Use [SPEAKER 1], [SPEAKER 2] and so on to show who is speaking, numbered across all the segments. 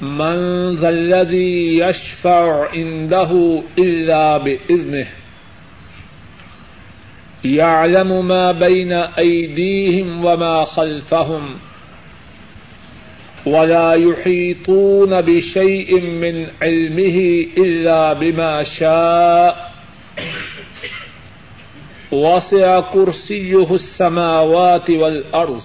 [SPEAKER 1] من ذا الذي يشفع عنده إلا بإذنه يعلم ما بين أيديهم وما خلفهم ولا يحيطون بشيء من علمه إلا بما شاء وسع كرسيه السماوات والأرض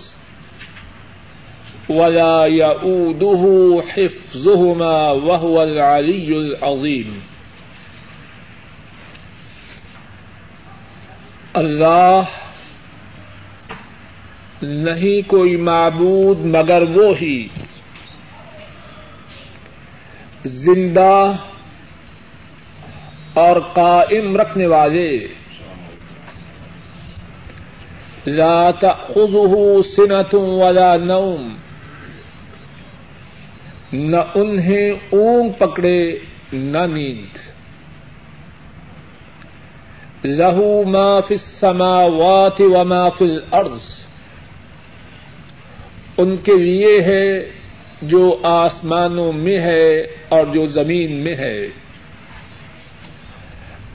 [SPEAKER 1] ولا يؤوده حفظهما وهو العلي العظيم. اللہ نہیں کوئی معبود مگر وہ ہی زندہ اور قائم رکھنے والے. لا تأخذه سنة ولا نوم. نہ انہیں اونگ پکڑے، نہ نیند۔ لہو ما فی السماوات وما فی الارض۔ ان کے لیے ہے جو آسمانوں میں ہے اور جو زمین میں ہے۔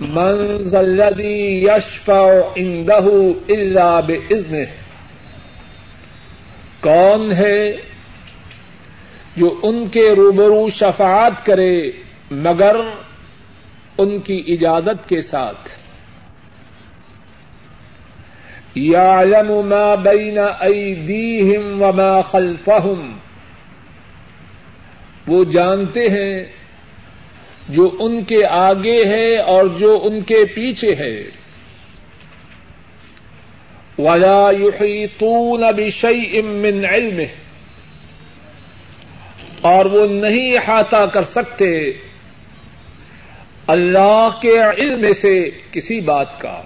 [SPEAKER 1] من الذي يشفع عنده الا باذنه کون ہے جو ان کے روبرو شفاعت کرے، مگر ان کی اجازت کے ساتھ۔ يعلم ما بين أيديهم وما خلفهم وہ جانتے ہیں جو ان کے آگے ہے اور جو ان کے پیچھے ہے ولا يحيطون بشيء من علمه۔ اور وہ نہیں احاطہ کر سکتے۔ اللہ کے علم سے کسی بات کا۔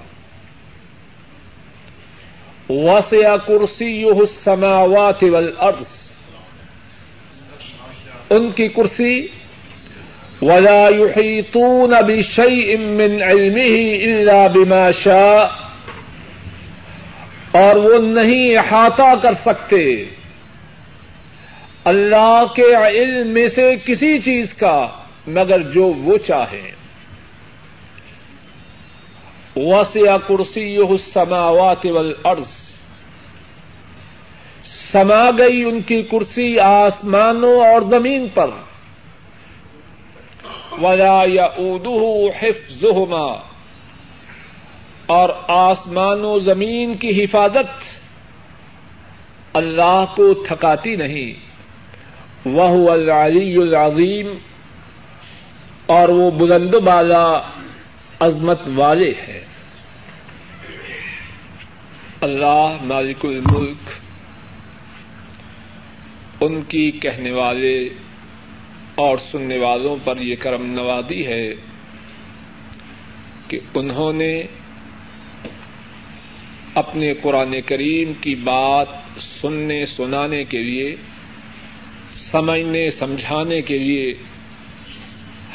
[SPEAKER 1] وسع کرسیہ السماوات والارض ان کی کرسی۔ ولا يحيطون بشيء من علمه الا بما شاء۔ اور وہ نہیں احاطہ کر سکتے۔ اللہ کے علم میں سے کسی چیز کا، مگر جو وہ چاہیں وسع کرسیہ السماوات والارض سما گئی ان کی کرسی آسمانوں اور زمین پر۔ ولا يؤوده حفظهما۔ اور آسمان و زمین کی حفاظت اللہ کو تھکاتی نہیں۔ وہ العلی العظیم اور وہ بلند بالا عظمت والے ہیں۔ اللہ مالک الملک، ان کی کہنے والے اور سننے والوں پر یہ کرم نوازی ہے کہ انہوں نے اپنے قرآن کریم کی بات سننے سنانے کے لیے سمجھنے، سمجھانے کے لیے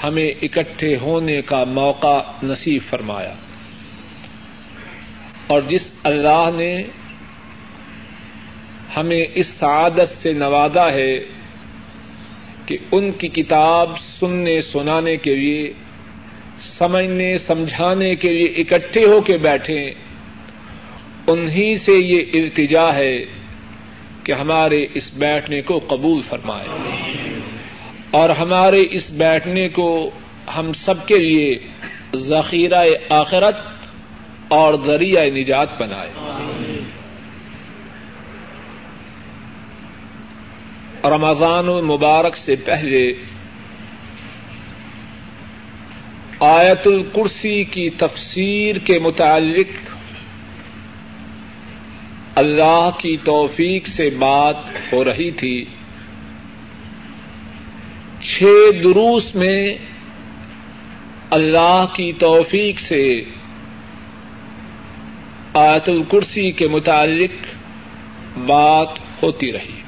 [SPEAKER 1] ہمیں اکٹھے ہونے کا موقع نصیب فرمایا۔ اور جس اللہ نے ہمیں اس سعادت سے نوازا ہے کہ ان کی کتاب سننے، سنانے کے لیے، سمجھنے، سمجھانے کے لیے اکٹھے ہو کے بیٹھے انہیں سے یہ التجا ہے۔ کہ ہمارے اس بیٹھنے کو قبول فرمائے اور ہمارے اس بیٹھنے کو ہم سب کے لیے ذخیرہ آخرت اور ذریعہ نجات بنائے۔ رمضان المبارک سے پہلے آیت الکرسی کی تفسیر کے متعلق اللہ کی توفیق سے بات ہو رہی تھی۔ چھ دروس میں اللہ کی توفیق سے آیت الکرسی کے متعلق بات ہوتی رہی۔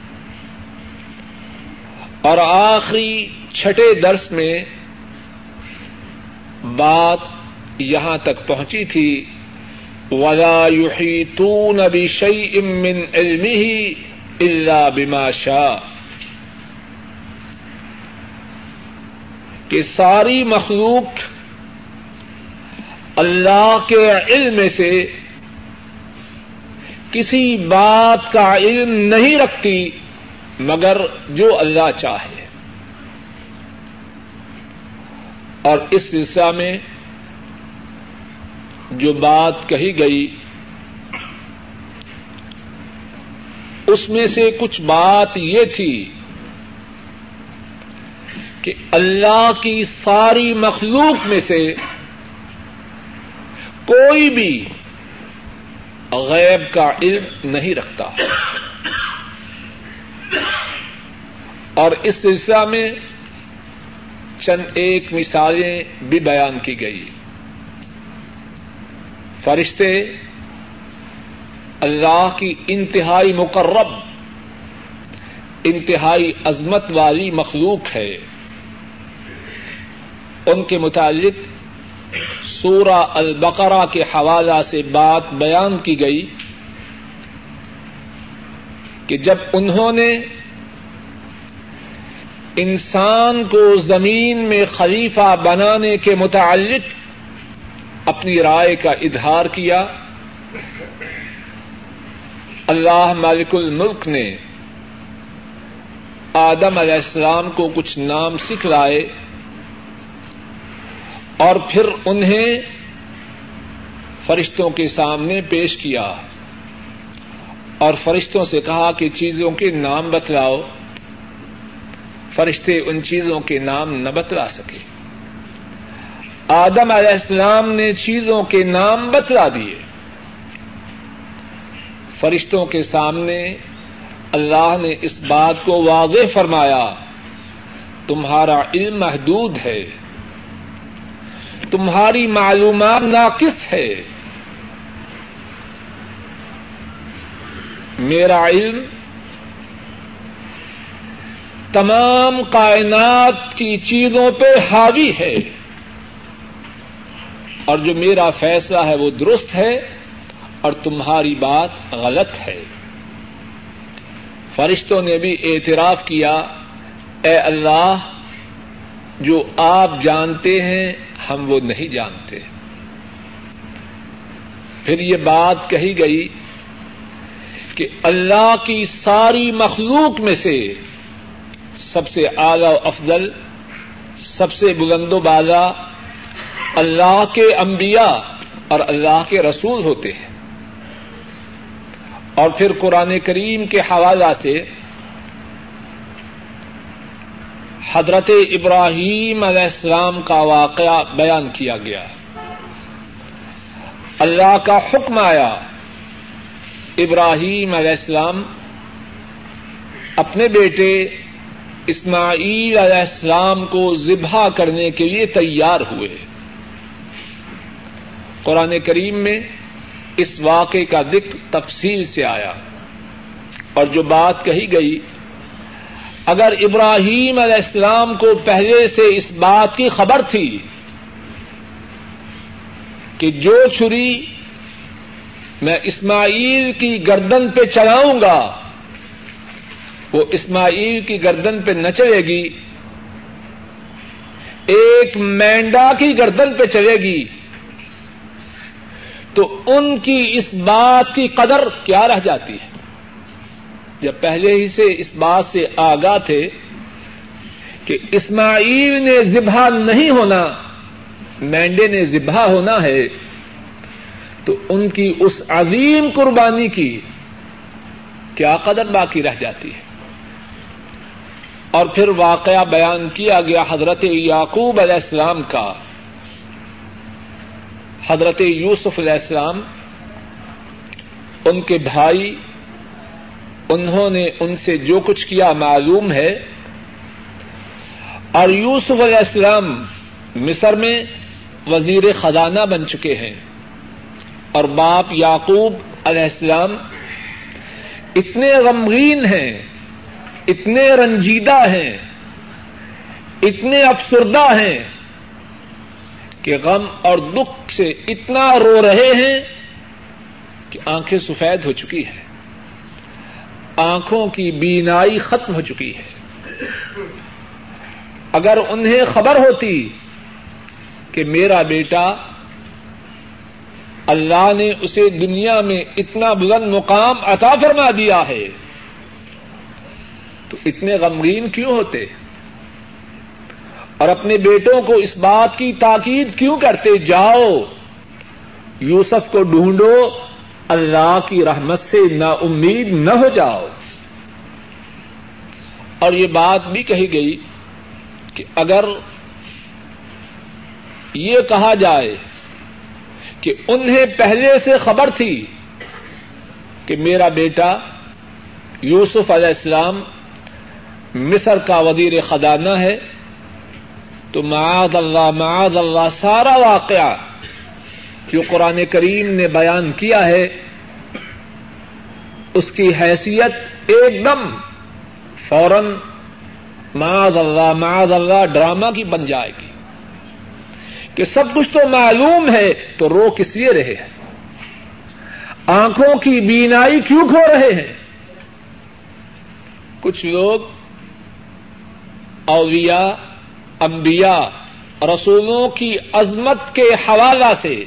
[SPEAKER 1] اور آخری چھٹے درس میں بات یہاں تک پہنچی تھی۔ ولا يحيطون بشيء من علمه الا بما شاء. کہ ساری مخلوق اللہ کے علم سے کسی بات کا علم نہیں رکھتی مگر جو اللہ چاہے۔ اور اس سلسلہ میں جو بات کہی گئی، اس میں سے کچھ بات یہ تھی کہ اللہ کی ساری مخلوق میں سے کوئی بھی غیب کا علم نہیں رکھتا۔ اور اس سلسلہ میں چند ایک مثالیں بھی بیان کی گئی۔ فرشتے، اللہ کی انتہائی مقرب، انتہائی عظمت والی مخلوق ہے۔ ان کے متعلق سورہ البقرہ کے حوالہ سے بات بیان کی گئی کہ جب انہوں نے انسان کو زمین میں خلیفہ بنانے کے متعلق اپنی رائے کا اظہار کیا۔ اللہ مالک الملک نے آدم علیہ السلام کو کچھ نام سکھلائے اور پھر انہیں فرشتوں کے سامنے پیش کیا اور فرشتوں سے کہا کہ چیزوں کے نام بتلاؤ، فرشتے ان چیزوں کے نام نہ بتلا سکے۔ آدم علیہ السلام نے چیزوں کے نام بتلا دیے۔ فرشتوں کے سامنے اللہ نے اس بات کو واضح فرمایا، تمہارا علم محدود ہے۔ تمہاری معلومات ناقص ہے۔ میرا علم تمام کائنات کی چیزوں پہ حاوی ہے۔ اور جو میرا فیصلہ ہے وہ درست ہے اور تمہاری بات غلط ہے۔ فرشتوں نے بھی اعتراف کیا، اے اللہ، جو آپ جانتے ہیں، ہم وہ نہیں جانتے۔ پھر یہ بات کہی گئی کہ اللہ کی ساری مخلوق میں سے سب سے اعلی و افضل، سب سے بلند و بالا اللہ کے انبیاء اور اللہ کے رسول ہوتے ہیں۔ اور پھر قرآن کریم کے حوالہ سے حضرت ابراہیم علیہ السلام کا واقعہ بیان کیا گیا۔ اللہ کا حکم آیا، ابراہیم علیہ السلام اپنے بیٹے اسماعیل علیہ السلام کو ذبح کرنے کے لیے تیار ہوئے۔ قرآن کریم میں اس واقعے کا ذکر تفصیل سے آیا۔ اور جو بات کہی گئی، اگر ابراہیم علیہ السلام کو پہلے سے اس بات کی خبر تھی کہ جو چھری میں اسماعیل کی گردن پہ چلاؤں گا، وہ اسماعیل کی گردن پہ نہ چلے گی، ایک مینڈا کی گردن پہ چلے گی۔ تو ان کی اس بات کی قدر کیا رہ جاتی ہے؟ جب پہلے ہی سے اس بات سے آگاہ تھے کہ اسماعیل نے ذبح نہیں ہونا، مینڈے نے ذبح ہونا ہے، تو ان کی اس عظیم قربانی کی کیا قدر باقی رہ جاتی ہے؟ اور پھر واقعہ بیان کیا گیا حضرت یعقوب علیہ السلام کا۔ حضرت یوسف علیہ السلام، ان کے بھائی، انہوں نے ان سے جو کچھ کیا معلوم ہے۔ اور یوسف علیہ السلام مصر میں وزیر خزانہ بن چکے ہیں۔ اور باپ یعقوب علیہ السلام اتنے غمگین ہیں، اتنے رنجیدہ ہیں، اتنے افسردہ ہیں۔ کہ غم اور دکھ سے اتنا رو رہے ہیں کہ آنکھیں سفید ہو چکی ہیں۔ آنکھوں کی بینائی ختم ہو چکی ہے۔ اگر انہیں خبر ہوتی کہ میرا بیٹا اللہ نے اسے دنیا میں اتنا بلند مقام عطا فرما دیا ہے، تو اتنے غمگین کیوں ہوتے؟ اور اپنے بیٹوں کو اس بات کی تاکید کیوں کرتے جاؤ؟ یوسف کو ڈھونڈو، اللہ کی رحمت سے نا امید نہ ہو جاؤ۔ اور یہ بات بھی کہی گئی کہ اگر یہ کہا جائے کہ انہیں پہلے سے خبر تھی کہ میرا بیٹا یوسف علیہ السلام مصر کا وزیر خزانہ ہے تو معاذ اللہ معاذ اللہ، سارا واقعہ جو قرآن کریم نے بیان کیا ہے، اس کی حیثیت ایک دم فوراً معاذ اللہ معاذ اللہ ڈرامہ کی بن جائے گی۔ کہ سب کچھ تو معلوم ہے تو رو کس لیے رہے ہیں؟ آنکھوں کی بینائی کیوں کھو رہے ہیں؟ کچھ لوگ اولیاء انبیاء، رسولوں کی عظمت کے حوالہ سے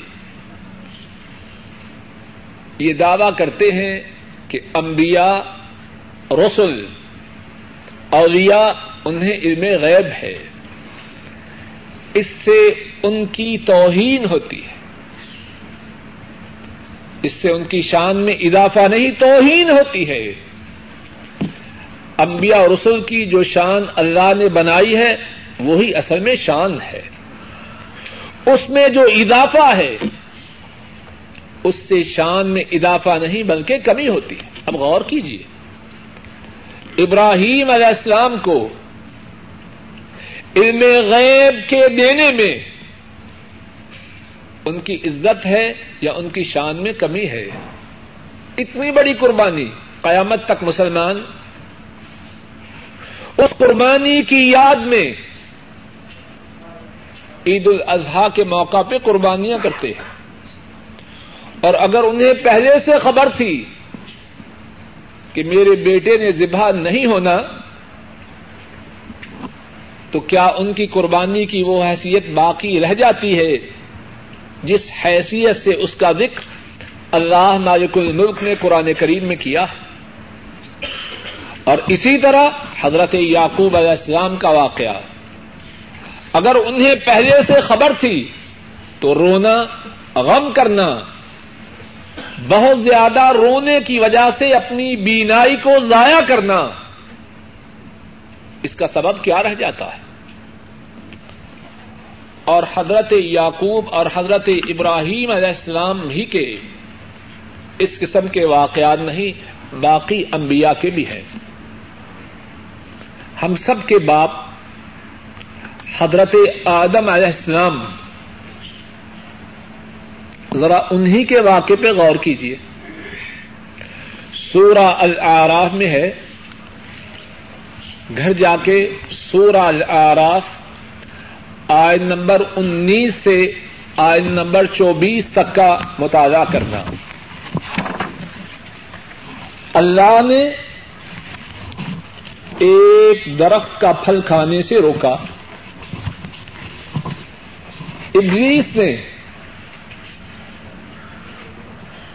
[SPEAKER 1] یہ دعوی کرتے ہیں کہ انبیاء رسول اولیاء انہیں علم غیب ہے۔ اس سے ان کی توہین ہوتی ہے۔ اس سے ان کی شان میں اضافہ نہیں، توہین ہوتی ہے۔ انبیاء اور رسول کی جو شان اللہ نے بنائی ہے وہی اصل میں شان ہے۔ اس میں جو اضافہ ہے، اس سے شان میں اضافہ نہیں بلکہ کمی ہوتی ہے۔ اب غور کیجیے ابراہیم علیہ السلام کو علم غیب کے دینے میں ان کی عزت ہے یا ان کی شان میں کمی ہے؟ اتنی بڑی قربانی قیامت تک مسلمان، اس قربانی کی یاد میں عید الاضحی کے موقع پہ قربانیاں کرتے ہیں۔ اور اگر انہیں پہلے سے خبر تھی کہ میرے بیٹے نے ذبح نہیں ہونا، تو کیا ان کی قربانی کی وہ حیثیت باقی رہ جاتی ہے؟ جس حیثیت سے اس کا ذکر اللہ مالک الملک نے قرآن کریم میں کیا۔ اور اسی طرح حضرت یعقوب علیہ السلام کا واقعہ۔ اگر انہیں پہلے سے خبر تھی تو رونا، غم کرنا، بہت زیادہ رونے کی وجہ سے اپنی بینائی کو ضائع کرنا، اس کا سبب کیا رہ جاتا ہے؟ اور حضرت یعقوب اور حضرت ابراہیم علیہ السلام ہی کے اس قسم کے واقعات نہیں، باقی انبیاء کے بھی ہیں۔ ہم سب کے باپ حضرت آدم علیہ السلام، ذرا انہی کے واقع پہ غور کیجیے سورہ العراف میں ہے، گھر جا کے سورہ العراف آئن نمبر انیس سے آئن نمبر چوبیس تک کا مطالعہ کرنا۔ اللہ نے ایک درخت کا پھل کھانے سے روکا۔ ابلیس نے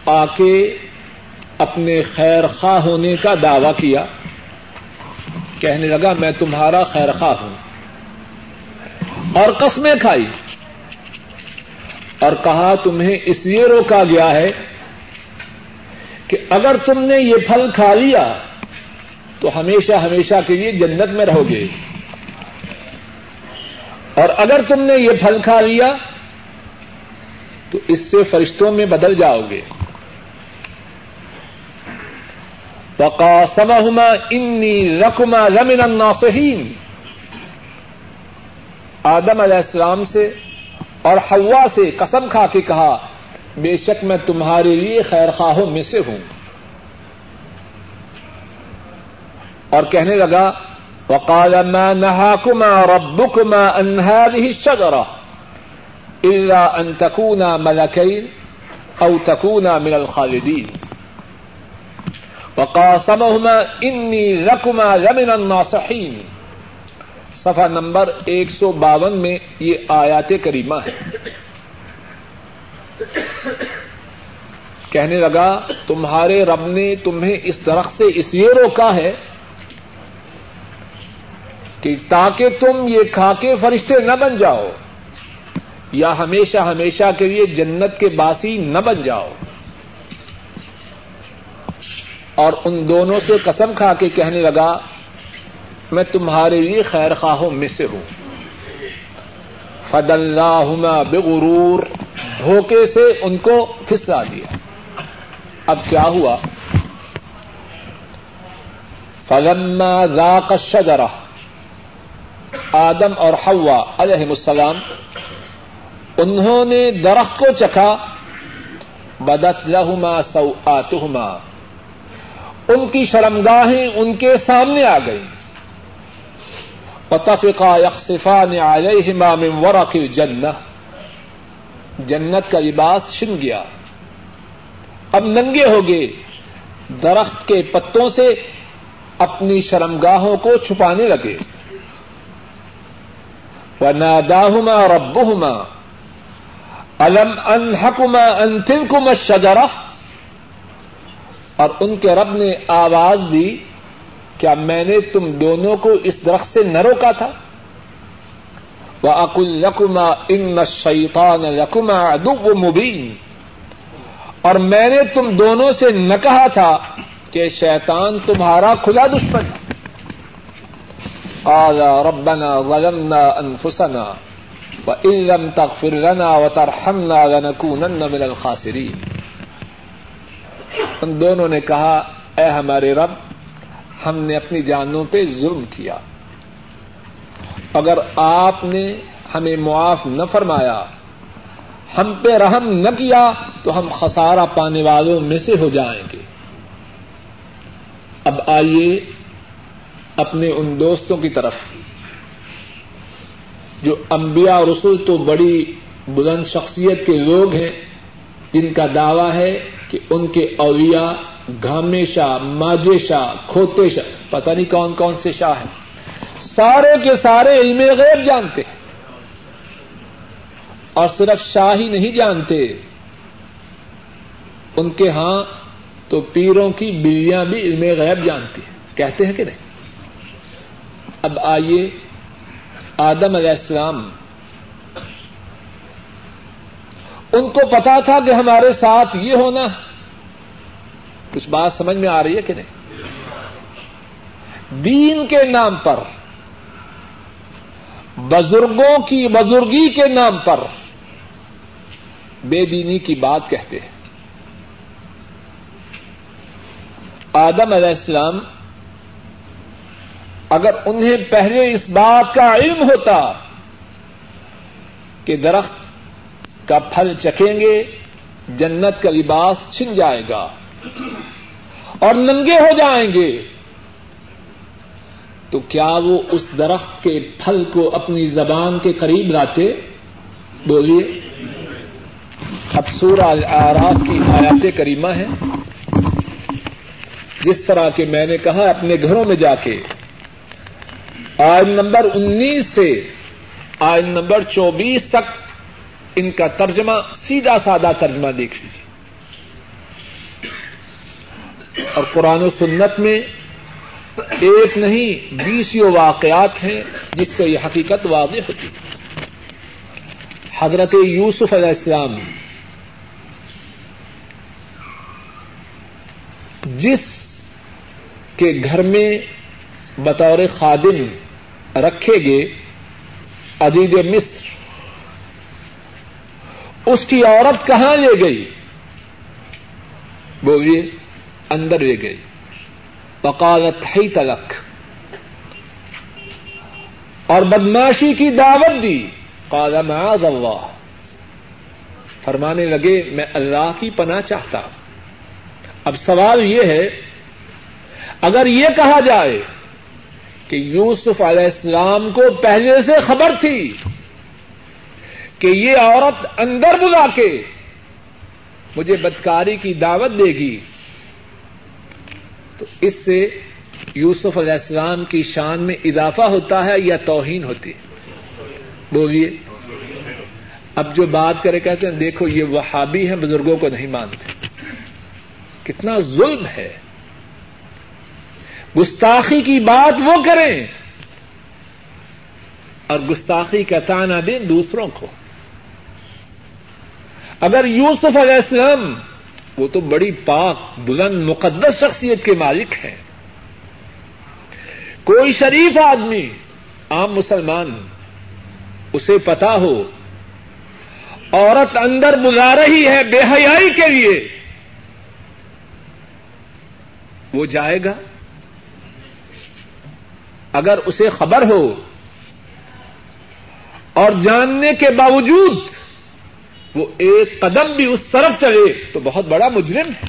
[SPEAKER 1] آ کے اپنے خیر خواہ ہونے کا دعوی کیا، کہنے لگا، میں تمہارا خیر خواہ ہوں۔ اور قسمیں کھائی۔ اور کہا، تمہیں اس لیے روکا گیا ہے کہ اگر تم نے یہ پھل کھا لیا، تو ہمیشہ ہمیشہ کے لیے جنت میں رہو گے۔ اور اگر تم نے یہ پھل کھا لیا، تو اس سے فرشتوں میں بدل جاؤ گے۔ وقاسمہما انی رقما لمن الناصحین آدم علیہ السلام سے اور ہوا سے قسم کھا کے کہا، بے شک میں تمہارے لیے خیر خواہوں میں سے ہوں۔ اور کہنے لگا وقال ما نهاكما ربكما عن هذه الشجرة إلا أن تكونا ملكين أو تكونا من الخالدين. وقاسمهما إني لكما لمن الناصحين. صفحہ نمبر ایک سو باون میں یہ آیات کریمہ ہے کہنے لگا، تمہارے رب نے تمہیں اس درخت سے اس لیے روکا ہے کہ تاکہ تم یہ کھا کے فرشتے نہ بن جاؤ، یا ہمیشہ ہمیشہ کے لیے جنت کے باسی نہ بن جاؤ۔ اور ان دونوں سے قسم کھا کے کہنے لگا، میں تمہارے لیے خیر خواہوں میں سے ہوں۔ فد اللہ بغرور، دھوکے سے ان کو پھسلا دیا۔ اب کیا ہوا؟ فلما ذاق الشجرہ آدم اور حوا علیہ السلام، انہوں نے درخت کو چکھا، بدت لہما سو آتما ان کی شرمگاہیں ان کے سامنے آ گئی وتفقا یکسفان علیہما من ورق الجنہ، جنت کا لباس چھن گیا۔ اب ننگے ہو گئے، درخت کے پتوں سے اپنی شرمگاہوں کو چھپانے لگے۔ وناداهما ربهما. الم انحكما ان تلكما الشجره اور ان کے رب نے آواز دی کیا میں نے تم دونوں کو اس درخت سے نہ روکا تھا؟ وہ اکل لکما ان شیطان لکما ادب مبین اور میں نے تم دونوں سے نہ کہا تھا کہ شیطان تمہارا کھلا دشمن ہے۔ قال ربنا ظلمنا انفسنا وان لم تغفر لنا وترحمنا لنكونن من الخاسرين. ان دونوں نے کہا، اے ہمارے رب، ہم نے اپنی جانوں پہ ظلم کیا۔ اگر آپ نے ہمیں معاف نہ فرمایا، ہم پہ رحم نہ کیا، تو ہم خسارہ پانے والوں میں سے ہو جائیں گے۔ اب آئیے اپنے ان دوستوں کی طرف۔ جو انبیاء رسول تو بڑی بلند شخصیت کے لوگ ہیں، جن کا دعوی ہے کہ ان کے اولیاء گھامے شاہ ماجے شاہ کھوتے شاہ پتہ نہیں کون کون سے شاہ ہیں، سارے کے سارے علم غیب جانتے ہیں۔ اور صرف شاہ ہی نہیں جانتے، ان کے ہاں تو پیروں کی بیویاں بھی علم غیب جانتی ہیں۔ کہتے ہیں کہ نہیں؟ اب آئیے آدم علیہ السلام۔ ان کو پتا تھا کہ ہمارے ساتھ یہ ہونا۔ کچھ بات سمجھ میں آ رہی ہے کہ نہیں؟ دین کے نام پر، بزرگوں کی بزرگی کے نام پر بے دینی کی بات کہتے ہیں۔ آدم علیہ السلام اگر انہیں پہلے اس بات کا علم ہوتا کہ درخت کا پھل چکھیں گے، جنت کا لباس چھن جائے گا اور ننگے ہو جائیں گے، تو کیا وہ اس درخت کے پھل کو اپنی زبان کے قریب لاتے؟ بولیے، اب سورہ آراف کی آیات کریمہ ہے۔ جس طرح کے میں نے کہا، اپنے گھروں میں جا کے آئن نمبر انیس سے آئن نمبر چوبیس تک ان کا ترجمہ، سیدھا سادہ ترجمہ دیکھ لیجیے اور قرآن و سنت میں ایک نہیں بیسوں واقعات ہیں جس سے یہ حقیقت واضح ہوتی حضرت یوسف علیہ السلام جس کے گھر میں بطور خادم رکھے گئے عزیز مصر، اس کی عورت کہاں لے گئی؟ بولیے، اندر لے گئی۔ وکالت ہی تلک اور بدماشی کی دعوت دی۔ معاذ اللہ۔ فرمانے لگے، میں اللہ کی پناہ چاہتا ہوں۔ اب سوال یہ ہے، اگر یہ کہا جائے کہ یوسف علیہ السلام کو پہلے سے خبر تھی کہ یہ عورت اندر بلا کے مجھے بدکاری کی دعوت دے گی۔ تو اس سے یوسف علیہ السلام کی شان میں اضافہ ہوتا ہے یا توہین ہوتی ہے؟ بولیے۔ اب جو بات کرے کہتے ہیں، دیکھو، یہ وہابی ہیں، بزرگوں کو نہیں مانتے۔ کتنا ظلم ہے۔ گستاخی کی بات وہ کریں اور گستاخی کا تانا دیں دوسروں کو۔ اگر یوسف علیہ السلام وہ تو بڑی پاک، بلند، مقدس شخصیت کے مالک ہیں۔ کوئی شریف آدمی، عام مسلمان، اسے پتا ہو، عورت اندر بلا رہی ہے بے حیائی کے لیے، وہ جائے گا؟ اگر اسے خبر ہو اور جاننے کے باوجود وہ ایک قدم بھی اس طرف چلے تو بہت بڑا مجرم ہے۔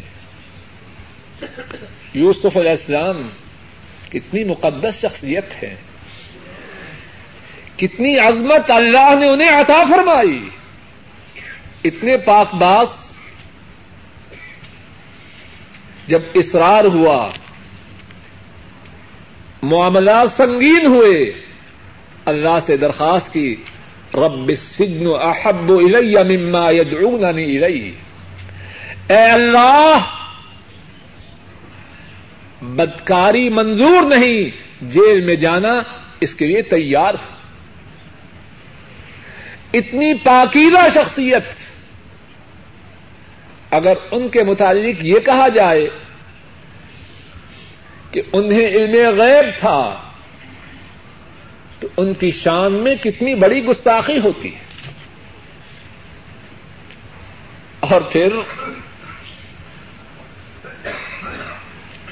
[SPEAKER 1] یوسف علیہ السلام کتنی مقدس شخصیت ہے۔ کتنی عظمت اللہ نے انہیں عطا فرمائی۔ اتنے پاک باس جب اصرار ہوا معاملات سنگین ہوئے۔ اللہ سے درخواست کی، رب السجن احب الی مما يدعونني الیہ۔ اے اللہ، بدکاری منظور نہیں، جیل میں جانا اس کے لیے تیار۔ اتنی پاکیزہ شخصیت۔ اگر ان کے متعلق یہ کہا جائے کہ انہیں علم غیب تھا، تو ان کی شان میں کتنی بڑی گستاخی ہوتی ہے۔ اور پھر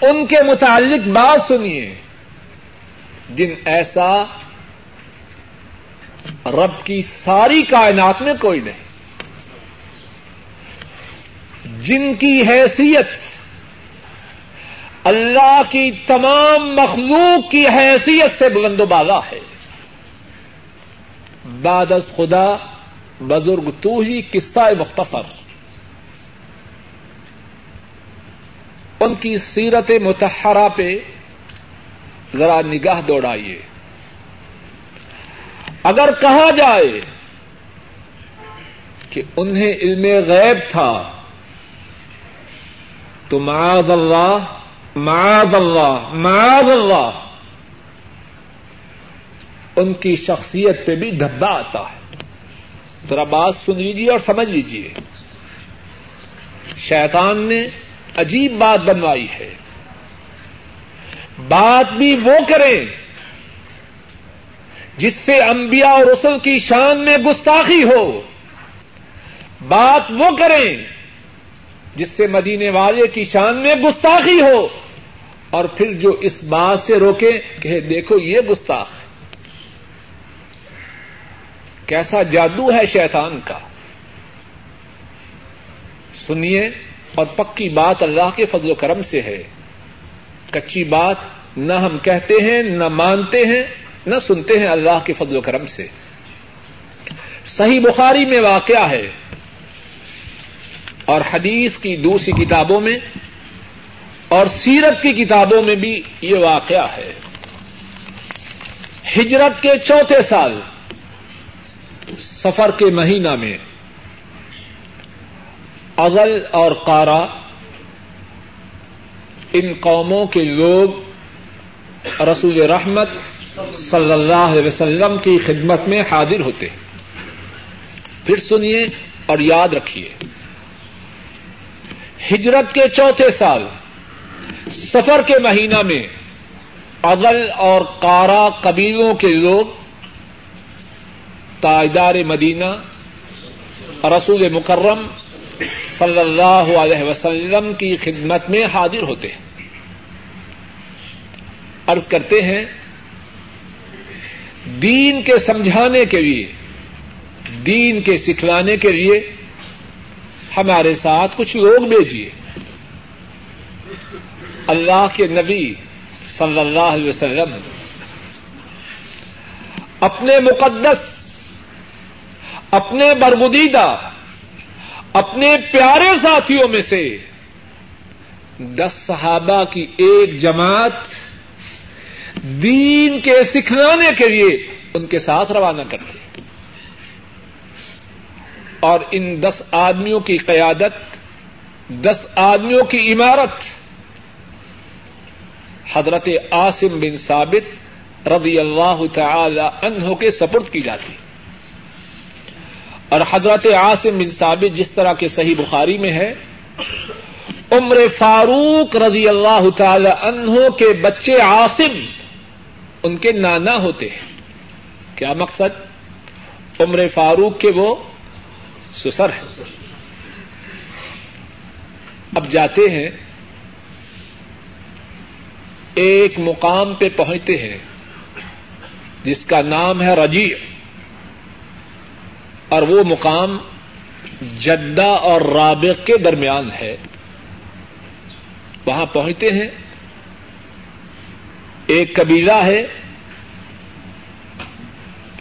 [SPEAKER 1] ان کے متعلق بات سنیے، جن ایسا رب کی ساری کائنات میں کوئی نہیں۔ جن کی حیثیت اللہ کی تمام مخلوق کی حیثیت سے بلند و بالا ہے۔ بادس خدا، بزرگ تو ہی قصہ مختصر۔ ان کی سیرت متحرہ پہ ذرا نگاہ دوڑائیے۔ اگر کہا جائے کہ انہیں علم غیب تھا، تو معاذ اللہ معاذ اللہ معاذ اللہ۔ ان کی شخصیت پہ بھی دھبا آتا ہے۔ ذرا بات سن لیجیے اور سمجھ لیجیے شیطان نے عجیب بات بنوائی ہے۔ بات بھی وہ کریں جس سے انبیاء اور رسل کی شان میں گستاخی ہو۔ بات وہ کریں جس سے مدینے والے کی شان میں گستاخی ہو اور پھر جو اس بات سے روکے کہ دیکھو یہ گستاخ ہے۔ کیسا جادو ہے شیطان کا۔ سنیے اور پکی بات اللہ کے فضل و کرم سے ہے۔ کچی بات نہ ہم کہتے ہیں، نہ مانتے ہیں، نہ سنتے ہیں اللہ کے فضل و کرم سے۔ صحیح بخاری میں واقعہ ہے۔ اور حدیث کی دوسری کتابوں میں اور سیرت کی کتابوں میں بھی یہ واقعہ ہے۔ ہجرت کے چوتھے سال سفر کے مہینہ میں اغل اور کارا ان قوموں کے لوگ رسول رحمت صلی اللہ علیہ وسلم کی خدمت میں حاضر ہوتے ہیں۔ پھر سنیے اور یاد رکھیے۔ ہجرت کے چوتھے سال، سفر کے مہینہ میں اغل اور کارا قبیلوں کے لوگ تاجدار مدینہ، رسول مکرم صلی اللہ علیہ وسلم کی خدمت میں حاضر ہوتے ہیں۔ عرض کرتے ہیں، دین کے سمجھانے کے لیے، دین کے سکھلانے کے لیے ہمارے ساتھ کچھ لوگ بھیجیے۔ اللہ کے نبی صلی اللہ علیہ وسلم اپنے مقدس، اپنے برگدیدہ اپنے پیارے ساتھیوں میں سے دس صحابہ کی ایک جماعت دین کے سکھلانے کے لیے ان کے ساتھ روانہ کرتے۔ اور ان دس آدمیوں کی قیادت، دس آدمیوں کی عمارت۔ حضرت عاصم بن ثابت رضی اللہ تعالی عنہ کے سپرد کی جاتی۔ اور حضرت عاصم بن ثابت جس طرح کے صحیح بخاری میں ہے، عمر فاروق رضی اللہ تعالی عنہ کے بچے عاصم، ان کے نانا ہوتے ہیں۔ کیا مقصد؟ عمر فاروق کے وہ سسر ہیں اب جاتے ہیں، ایک مقام پہ پہنچتے ہیں، جس کا نام ہے رجیع۔ اور وہ مقام جدہ اور رابق کے درمیان ہے۔ وہاں پہنچتے ہیں۔ ایک قبیلہ ہے،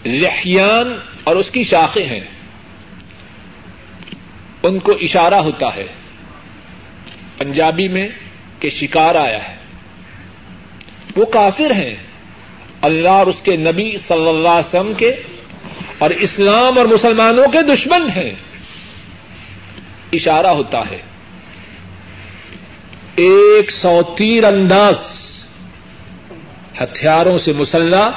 [SPEAKER 1] لحیان اور اس کی شاخیں ہیں۔ ان کو اشارہ ہوتا ہے۔ پنجابی میں کہ شکار آیا ہے۔ وہ کافر ہیں۔ اللہ اور اس کے نبی صلی اللہ علیہ وسلم کے اور اسلام اور مسلمانوں کے دشمن ہیں۔ اشارہ ہوتا ہے۔ ایک سو تیر انداز ہتھیاروں سے مسلح۔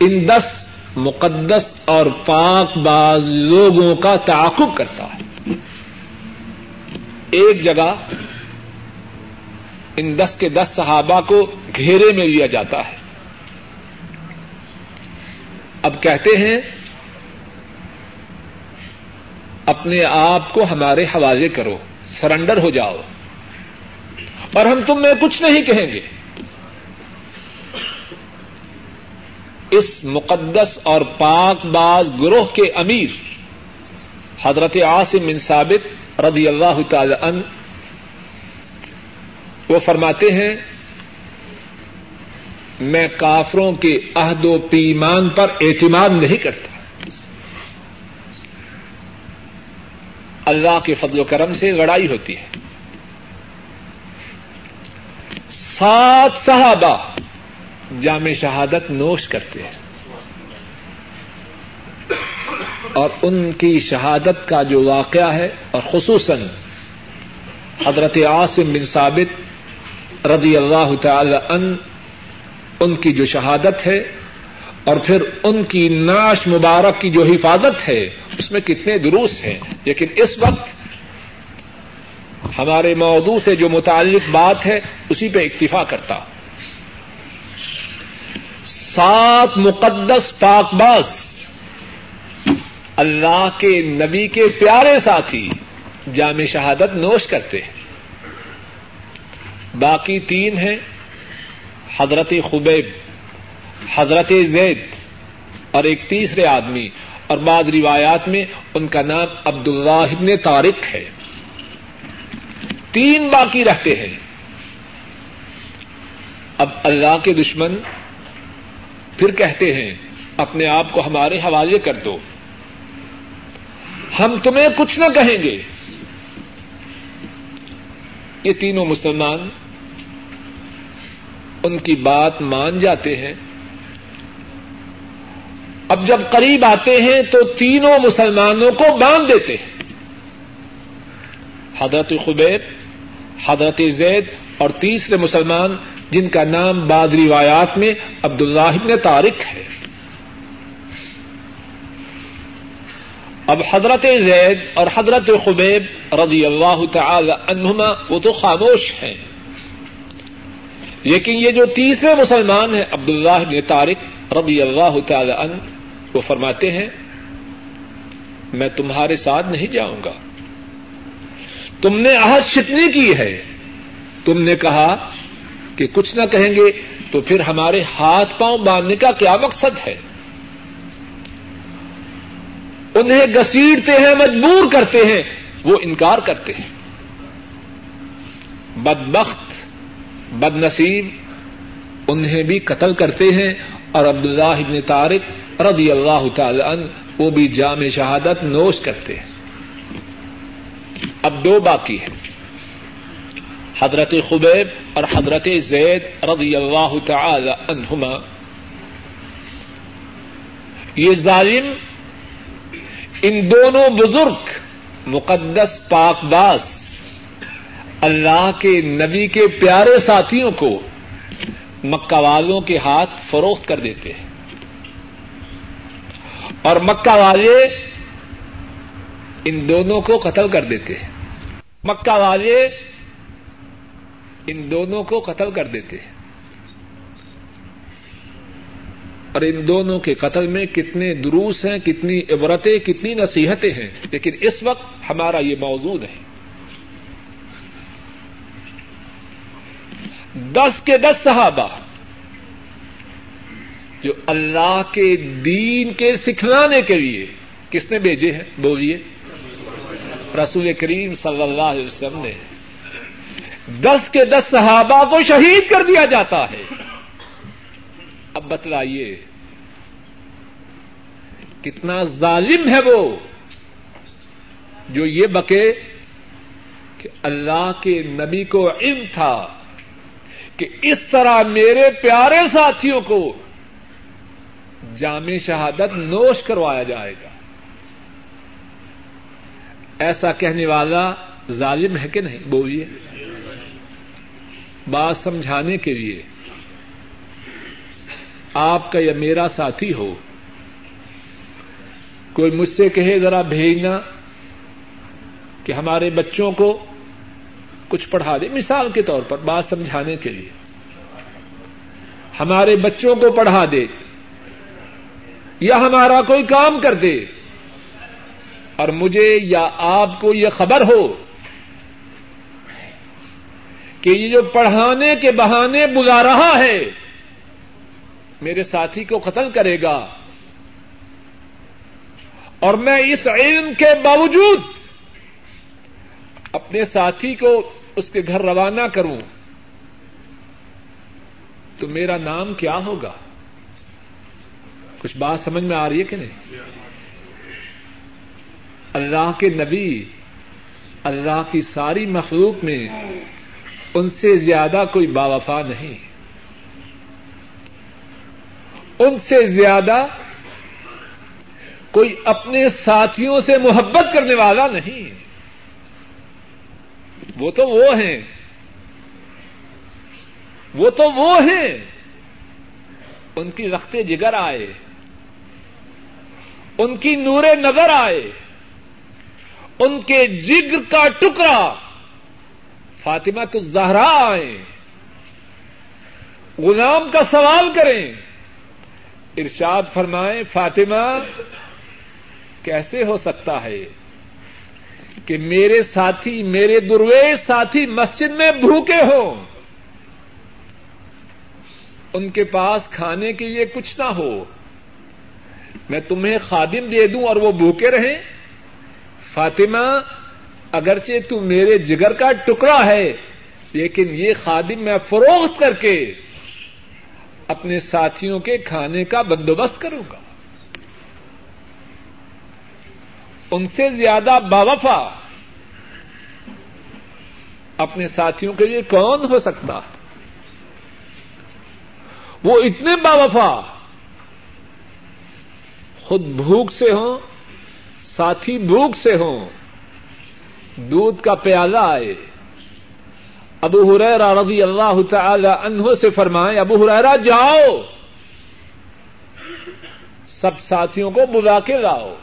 [SPEAKER 1] ان دس مقدس اور پاک باز لوگوں کا تعاقب کرتا ہے۔ ایک جگہ ان دس کے دس صحابہ کو گھیرے میں لیا جاتا ہے۔ اب کہتے ہیں، اپنے آپ کو ہمارے حوالے کرو، سرنڈر ہو جاؤ۔ اور ہم تم میں کچھ نہیں کہیں گے۔ اس مقدس اور پاک باز گروہ کے امیر حضرت عاصم بن ثابت رضی اللہ تعالی عنہ، وہ فرماتے ہیں، میں کافروں کے عہد و پیمان پر اعتماد نہیں کرتا۔ اللہ کے فضل و کرم سے لڑائی ہوتی ہے۔ سات صحابہ جامع شہادت نوش کرتے ہیں۔ اور ان کی شہادت کا جو واقعہ ہے، اور خصوصاً حضرت عاصم بن ثابت رضی اللہ تعالی ان ان کی جو شہادت ہے، اور پھر ان کی ناش مبارک کی جو حفاظت ہے، اس میں کتنے دروس ہیں۔ لیکن اس وقت ہمارے موضوع سے جو متعلق بات ہے، اسی پہ اکتفا کرتا سات مقدس پاک باز اللہ کے نبی کے پیارے ساتھی جامع شہادت نوش کرتے ہیں۔ باقی تین ہیں حضرت خبیب، حضرت زید اور ایک تیسرے آدمی۔ اور بعض روایات میں ان کا نام عبد اللہ ابن طارق ہے۔ تین باقی رہتے ہیں۔ اب اللہ کے دشمن پھر کہتے ہیں، اپنے آپ کو ہمارے حوالے کر دو۔ ہم تمہیں کچھ نہ کہیں گے۔ یہ تینوں مسلمان ان کی بات مان جاتے ہیں۔ اب جب قریب آتے ہیں تو تینوں مسلمانوں کو باندھ دیتے ہیں۔ حضرت خبیب حضرت زید اور تیسرے مسلمان جن کا نام بعد روایات میں عبد اللہ نے طارق ہے۔ اب حضرت زید اور حضرت خبیب رضی اللہ تعالی عنہما وہ تو خاموش ہیں۔ لیکن یہ جو تیسرے مسلمان ہیں عبد اللہ طارق رضی اللہ تعالی عنہ، وہ فرماتے ہیں، میں تمہارے ساتھ نہیں جاؤں گا۔ تم نے عہد شکنی کی ہے؟ تم نے کہا کہ کچھ نہ کہیں گے تو پھر ہمارے ہاتھ پاؤں باندھنے کا کیا مقصد ہے؟ انہیں گسیٹتے ہیں، مجبور کرتے ہیں، وہ انکار کرتے ہیں۔ بدبخت بد نصیب انہیں بھی قتل کرتے ہیں اور عبداللہ ابن طارق رضی اللہ تعالی عنہ وہ بھی جامع شہادت نوش کرتے ہیں۔ اب دو باقی ہیں۔ حضرت خبیب اور حضرت زید رضی اللہ تعالی عنہما۔ یہ ظالم ان دونوں بزرگ، مقدس پاک باز اللہ کے نبی کے پیارے ساتھیوں کو مکہ والوں کے ہاتھ فروخت کر دیتے ہیں۔ اور مکہ والے ان دونوں کو قتل کر دیتے ہیں۔ مکہ والے ان دونوں کو قتل کر دیتے ہیں۔ اور ان دونوں کے قتل میں کتنے دروس ہیں، کتنی عبرتیں، کتنی نصیحتیں ہیں۔ لیکن اس وقت ہمارا یہ موجود ہے دس کے دس صحابہ جو اللہ کے دین کے سکھلانے کے لیے کس نے بھیجے ہیں؟ بولیے۔ رسول کریم صلی اللہ علیہ وسلم نے۔ دس کے دس صحابہ کو شہید کر دیا جاتا ہے۔ اب بتلائیے، کتنا ظالم ہے وہ جو یہ بکے کہ اللہ کے نبی کو علم تھا کہ اس طرح میرے پیارے ساتھیوں کو جامع شہادت نوش کروایا جائے گا۔ ایسا کہنے والا ظالم ہے کہ نہیں؟ بولیے۔ بات سمجھانے کے لیے آپ کا یا میرا ساتھی ہو، کوئی مجھ سے کہے ذرا بھیجنا کہ ہمارے بچوں کو کچھ پڑھا دے۔ مثال کے طور پر بات سمجھانے کے لیے۔ ہمارے بچوں کو پڑھا دے یا ہمارا کوئی کام کر دے اور مجھے یا آپ کو یہ خبر ہو کہ یہ جو پڑھانے کے بہانے بلا رہا ہے، میرے ساتھی کو قتل کرے گا۔ اور میں اس علم کے باوجود اپنے ساتھی کو اس کے گھر روانہ کروں۔ تو میرا نام کیا ہوگا؟ کچھ بات سمجھ میں آ رہی ہے کہ نہیں؟ اللہ کے نبی، اللہ کی ساری مخلوق میں ان سے زیادہ کوئی باوفا نہیں۔ ان سے زیادہ کوئی اپنے ساتھیوں سے محبت کرنے والا نہیں۔ وہ تو وہ ہیں۔ وہ تو وہ ہیں۔ ان کی رخت جگر آئے۔ ان کی نور نظر آئے۔ ان کے جگر کا ٹکڑا فاطمہ تو زہرا آئے غلام کا سوال کریں۔ ارشاد فرمائیں، فاطمہ، کیسے ہو سکتا ہے کہ میرے ساتھی، میرے درویش ساتھی مسجد میں بھوکے ہوں؟ ان کے پاس کھانے کے لیے کچھ نہ ہو۔ میں تمہیں خادم دے دوں اور وہ بھوکے رہیں۔ فاطمہ اگرچہ تو میرے جگر کا ٹکڑا ہے، لیکن یہ خادم میں فروخت کر کے اپنے ساتھیوں کے کھانے کا بندوبست کروں گا۔ ان سے زیادہ باوفا اپنے ساتھیوں کے لیے کون ہو سکتا؟ وہ اتنے باوفا خود بھوک سے ہوں، ساتھی بھوک سے ہوں دودھ کا پیالہ آئے۔ ابو ہریرا رضی اللہ تعالی عنہ سے فرمائے ابو ہریرا جاؤ۔ سب ساتھیوں کو بلا کے لاؤ۔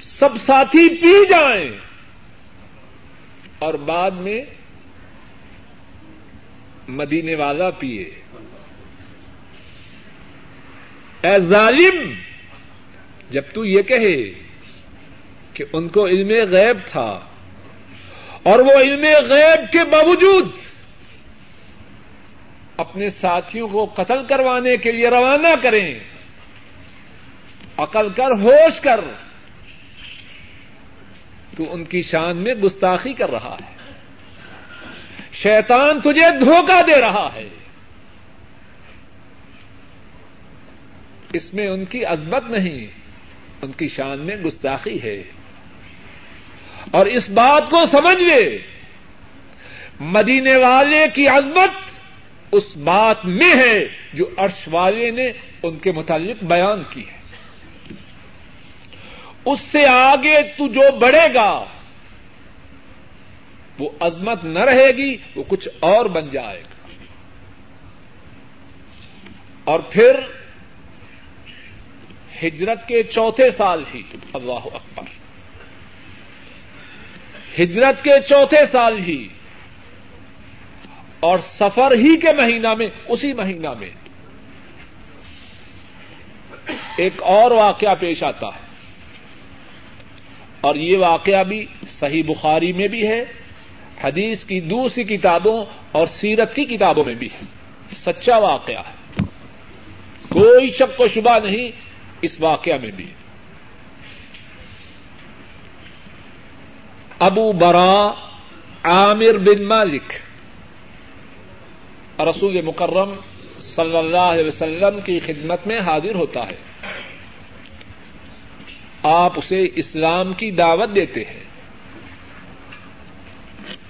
[SPEAKER 1] سب ساتھی پی جائیں۔ اور بعد میں مدینے والا پیے۔ اے ظالم، جب تو یہ کہے کہ ان کو علم غیب تھا اور وہ علم غیب کے باوجود اپنے ساتھیوں کو قتل کروانے کے لیے روانہ کریں، عقل کر، ہوش کر، تو ان کی شان میں گستاخی کر رہا ہے۔ شیطان تجھے دھوکہ دے رہا ہے۔ اس میں ان کی عزمت نہیں، ان کی شان میں گستاخی ہے۔ اور اس بات کو سمجھے مدینے والے کی عزمت اس بات میں ہے جو عرش والے نے ان کے متعلق بیان کی ہے۔ اس سے آگے تو جو بڑھے گا، وہ عظمت نہ رہے گی، وہ کچھ اور بن جائے گا۔ اور پھر ہجرت کے چوتھے سال ہی، اللہ اکبر۔ ہجرت کے چوتھے سال ہی اور سفر ہی کے مہینہ میں، اسی مہینہ میں ایک اور واقعہ پیش آتا ہے۔ اور یہ واقعہ بھی صحیح بخاری میں بھی ہے، حدیث کی دوسری کتابوں اور سیرت کی کتابوں میں بھی ہے۔ سچا واقعہ ہے۔ کوئی شک و شبہ نہیں اس واقعہ میں بھی۔ ہے ابو برا عامر بن مالک رسول مکرم صلی اللہ علیہ وسلم کی خدمت میں حاضر ہوتا ہے۔ آپ اسے اسلام کی دعوت دیتے ہیں۔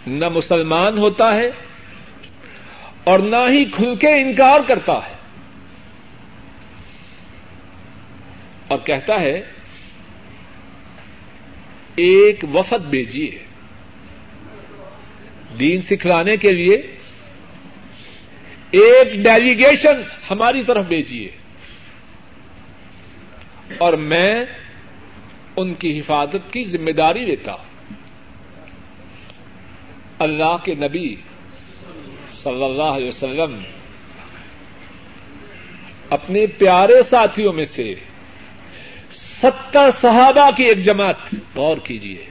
[SPEAKER 1] نہ مسلمان ہوتا ہے اور نہ ہی کھل کے انکار کرتا ہے۔ اور کہتا ہے ایک وفد بھیجیے دین سکھلانے کے لیے ایک ڈیلیگیشن ہماری طرف بھیجیے اور میں ان کی حفاظت کی ذمہ داری لیتا ہوں۔ اللہ کے نبی صلی اللہ علیہ وسلم اپنے پیارے ساتھیوں میں سے ستر صحابہ کی ایک جماعت، غور کیجیے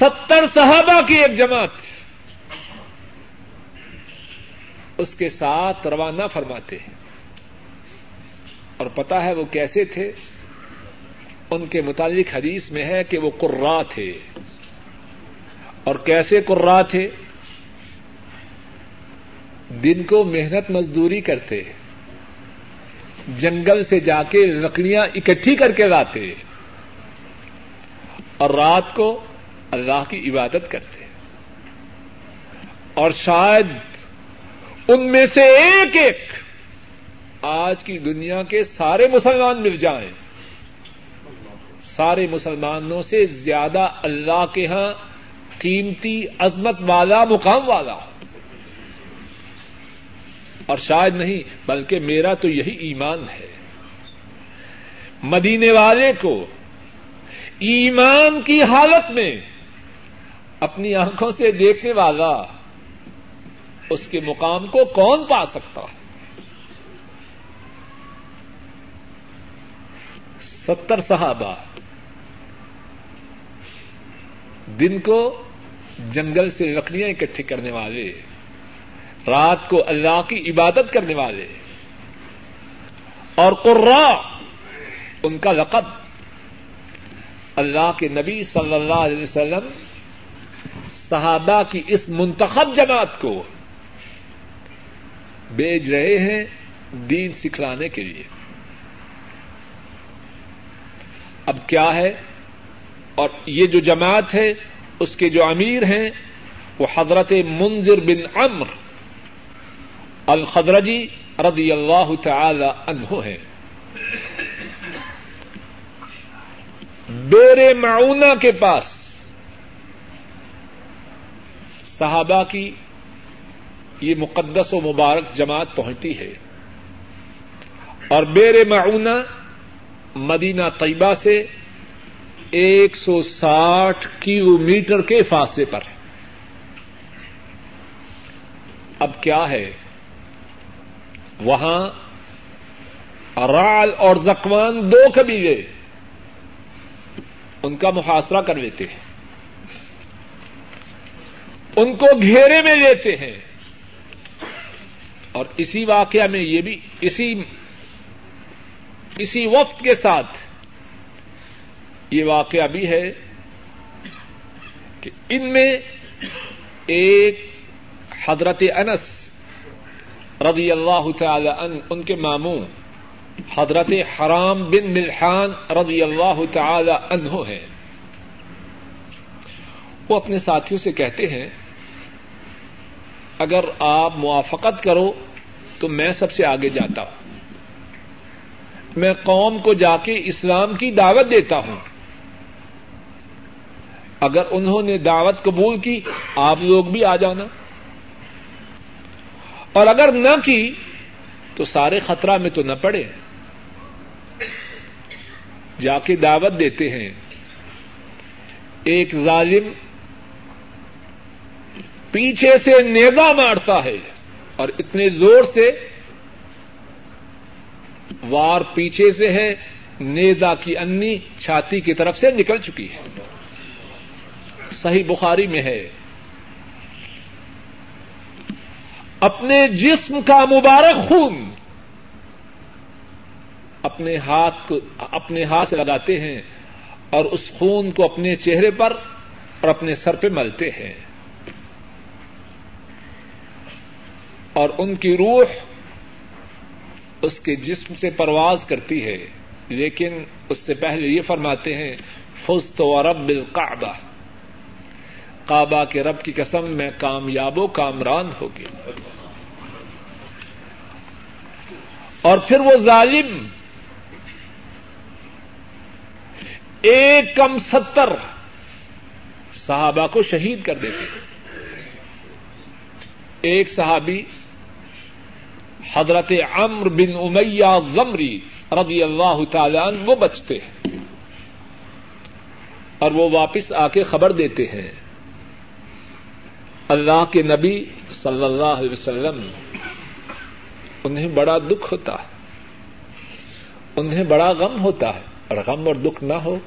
[SPEAKER 1] ستر صحابہ کی ایک جماعت، اس کے ساتھ روانہ فرماتے ہیں۔ اور پتا ہے وہ کیسے تھے؟ ان کے متعلق حدیث میں ہے کہ وہ قرا تھے۔ اور کیسے قرا تھے؟ دن کو محنت مزدوری کرتے جنگل سے جا کے لکڑیاں اکٹھی کر کے لاتے اور رات کو اللہ کی عبادت کرتے اور شاید ان میں سے ایک ایک آج کی دنیا کے سارے مسلمان مل جائیں۔ سارے مسلمانوں سے زیادہ اللہ کے ہاں قیمتی عظمت والا، مقام والا۔ ہو اور شاید نہیں، بلکہ میرا تو یہی ایمان ہے۔ مدینے والے کو ایمان کی حالت میں اپنی آنکھوں سے دیکھنے والا اس کے مقام کو کون پا سکتا؟ ستر صحابہ۔ دن کو جنگل سے لکڑیاں اکٹھی کرنے والے۔ رات کو اللہ کی عبادت کرنے والے اور قرا ان کا لقب۔ اللہ کے نبی صلی اللہ علیہ وسلم صحابہ کی اس منتخب جماعت کو بیچ رہے ہیں دین سکھلانے کے لیے۔ اب کیا ہے؟ اور یہ جو جماعت ہے، اس کے جو امیر ہیں، وہ حضرت منظر بن امر الخدرجی رضی اللہ تعالی عنہ ہے۔ بیر معونہ کے پاس صحابہ کی یہ مقدس و مبارک جماعت پہنچتی ہے اور بیر معونہ مدینہ طیبہ سے ایک سو ساٹھ کلو میٹر کے فاصلے پر ہے۔ اب کیا ہے؟ وہاں رال اور زکوان دو قبیلے ان کا محاصرہ کر لیتے ہیں۔ ان کو گھیرے میں لیتے ہیں۔ اور اسی واقعہ میں یہ بھی اسی اسی وفد کے ساتھ یہ واقعہ بھی ہے کہ ان میں ایک حضرت انس رضی اللہ تعالی ان ان کے ماموں، حضرت حرام بن ملحان رضی اللہ تعالی عنہ ہیں۔ وہ اپنے ساتھیوں سے کہتے ہیں، اگر آپ موافقت کرو تو میں سب سے آگے جاتا ہوں۔ میں قوم کو جا کے اسلام کی دعوت دیتا ہوں۔ اگر انہوں نے دعوت قبول کی، آپ لوگ بھی آ جانا۔ اور اگر نہ کی تو سارے خطرہ میں تو نہ پڑے۔ جا کے دعوت دیتے ہیں۔ ایک ظالم پیچھے سے نیزا مارتا ہے اور اتنے زور سے وار پیچھے سے ہے، نیزا کی انی چھاتی کی طرف سے نکل چکی ہے۔ صحیح بخاری میں ہے۔ اپنے جسم کا مبارک خون اپنے ہاتھ کو اپنے ہاتھ سے لگاتے ہیں اور اس خون کو اپنے چہرے پر اور اپنے سر پہ ملتے ہیں۔ اور ان کی روح اس کے جسم سے پرواز کرتی ہے، لیکن اس سے پہلے یہ فرماتے ہیں فست و رب القعبہ کعبہ کے رب کی قسم میں کامیاب و کامران ہوگی اور پھر وہ ظالم ایک کم ستر صحابہ کو شہید کر دیتے۔ ایک صحابی حضرت امر بن امیہ غمری رضی اللہ تعالی عنہ، وہ بچتے ہیں اور وہ واپس آ کے خبر دیتے ہیں۔ اللہ کے نبی صلی اللہ علیہ وسلم، انہیں بڑا دکھ ہوتا ہے۔ انہیں بڑا غم ہوتا ہے۔ اور غم اور دکھ نہ ہو۔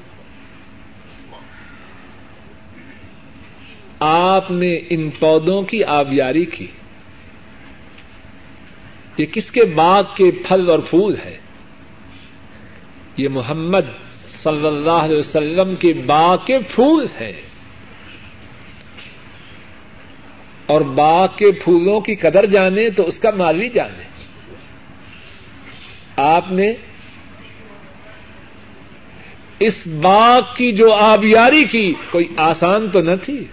[SPEAKER 1] آپ نے ان پودوں کی آبیاری کی۔ یہ کس کے باغ کے پھل اور پھول ہے؟ یہ محمد صلی اللہ علیہ وسلم کے باغ کے پھول ہے اور باغ کے پھولوں کی قدر جانے تو اس کا مال بھی جانے۔ آپ نے اس باغ کی جو آبیاری کی کوئی آسان تو نہ تھی۔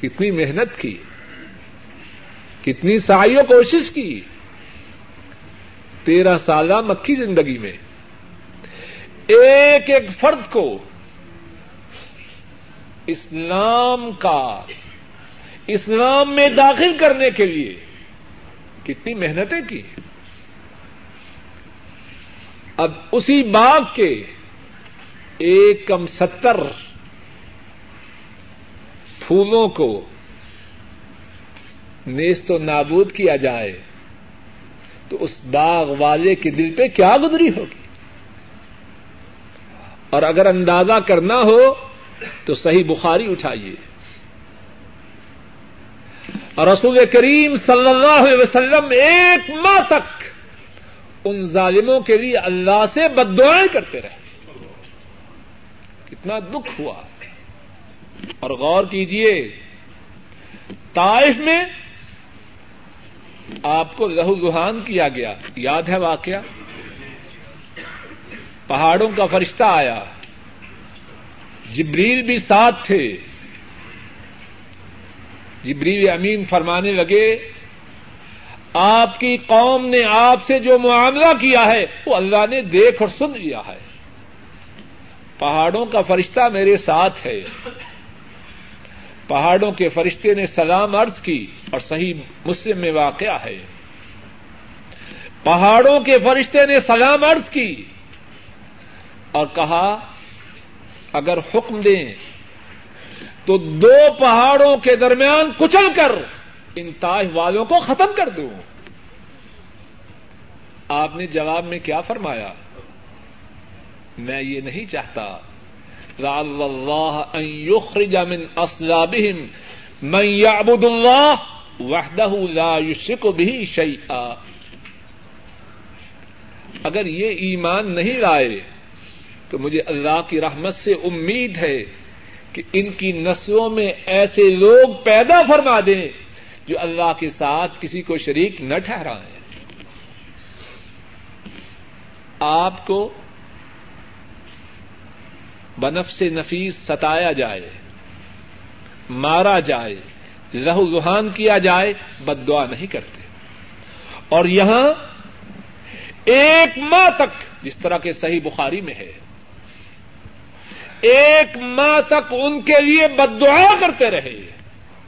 [SPEAKER 1] کتنی محنت کی۔ کتنی سائی و کوشش کی۔ تیرہ سالہ مکھی زندگی میں۔ ایک ایک فرد کو اسلام کا اسلام میں داخل کرنے کے لیے کتنی محنتیں کی۔ اب اسی باغ کے ایک کم ستر پھولوں کو نیست و نابود کیا جائے تو اس باغ والے کے دل پہ کیا گزری ہوگی؟ اور اگر اندازہ کرنا ہو تو صحیح بخاری اٹھائیے۔ اور رسول کریم صلی اللہ علیہ وسلم ایک ماہ تک ان ظالموں کے لیے اللہ سے بدوائیں کرتے رہے۔ کتنا دکھ ہوا۔ اور غور کیجیے طائف میں آپ کو لہو لہان کیا گیا۔ یاد ہے واقعہ؟ پہاڑوں کا فرشتہ آیا۔ جبریل بھی ساتھ تھے۔ جبریل امین فرمانے لگے، آپ کی قوم نے آپ سے جو معاملہ کیا ہے، وہ اللہ نے دیکھ اور سن لیا ہے۔ پہاڑوں کا فرشتہ میرے ساتھ ہے۔ پہاڑوں کے فرشتے نے سلام عرض کی اور صحیح مسلم میں واقع ہے۔ پہاڑوں کے فرشتے نے سلام عرض کی اور کہا، اگر حکم دیں تو دو پہاڑوں کے درمیان کچل کر ان تاج والوں کو ختم کر دوں۔ آپ نے جواب میں کیا فرمایا؟ میں یہ نہیں چاہتا۔ اللہ يخرج من اصلابهم من يعبد الله وحده لا يشرك به شيئا اگر یہ ایمان نہیں لائے، تو مجھے اللہ کی رحمت سے امید ہے۔ کہ ان کی نسلوں میں ایسے لوگ پیدا فرما دیں جو اللہ کے ساتھ کسی کو شریک نہ ٹھہرائیں۔ آپ کو بنف سے نفیس ستایا جائے، مارا جائے، لہو لہان کیا جائے بد دعا نہیں کرتے۔ اور یہاں ایک ماہ تک، جس طرح کے صحیح بخاری میں ہے۔ ایک ماہ تک ان کے لیے بد دعا کرتے رہے۔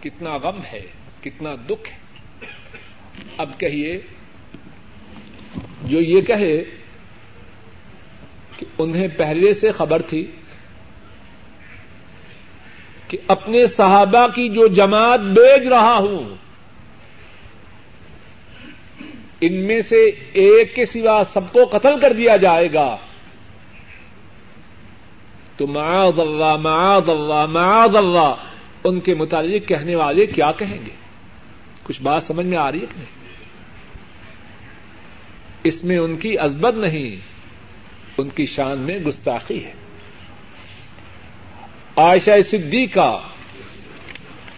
[SPEAKER 1] کتنا غم ہے، کتنا دکھ ہے۔ اب کہیے، جو یہ کہے کہ انہیں پہلے سے خبر تھی کہ اپنے صحابہ کی جو جماعت بیچ رہا ہوں، ان میں سے ایک کے سوا سب کو قتل کر دیا جائے گا۔ تو معاذ اللہ معاذ اللہ معاذ اللہ۔ ان کے متعلق کہنے والے کیا کہیں گے؟ کچھ بات سمجھ میں آ رہی ہے کہ نہیں؟ اس میں ان کی ازبت نہیں، ان کی شان میں گستاخی ہے۔ عائشہ صدیقہ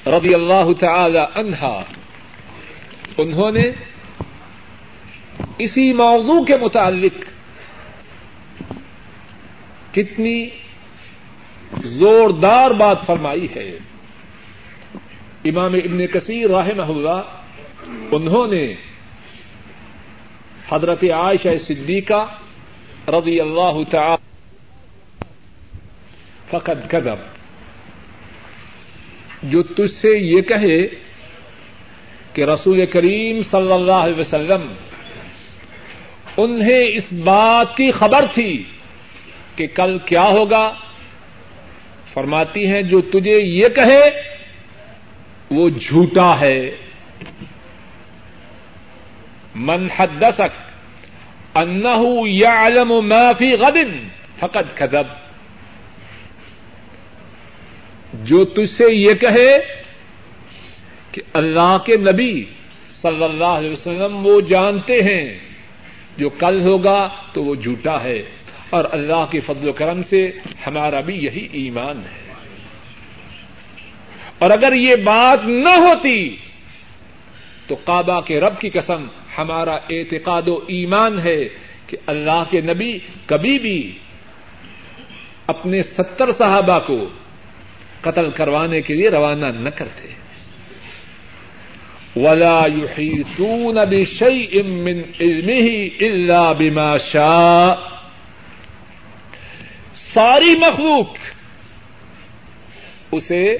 [SPEAKER 1] رضی اللہ تعالی عنہا، انہوں نے اسی موضوع کے متعلق کتنی زوردار بات فرمائی ہے۔ امام ابن کثیر رحمہ اللہ، انہوں نے حضرت عائشہ صدیقہ رضی اللہ تعالی فقط قدم جو تجھ سے یہ کہے کہ رسول کریم صلی اللہ علیہ وسلم انہیں اس بات کی خبر تھی کہ کل کیا ہوگا؟ فرماتی ہیں، جو تجھے یہ کہے، وہ جھوٹا ہے۔ من حدثک انه يعلم ما في غد فقد كذب جو تجھ سے یہ کہے کہ اللہ کے نبی صلی اللہ علیہ وسلم وہ جانتے ہیں، جو کل ہوگا تو وہ جھوٹا ہے۔ اور اللہ کے فضل و کرم سے ہمارا بھی یہی ایمان ہے۔ اور اگر یہ بات نہ ہوتی تو کعبہ کے رب کی قسم ہمارا اعتقاد و ایمان ہے کہ اللہ کے نبی کبھی بھی اپنے ستر صحابہ کو قتل کروانے کے لیے روانہ نہ کرتے۔ ولا يحيطون بشيء من علمه الا بما شاء۔ ساری مخلوق اسے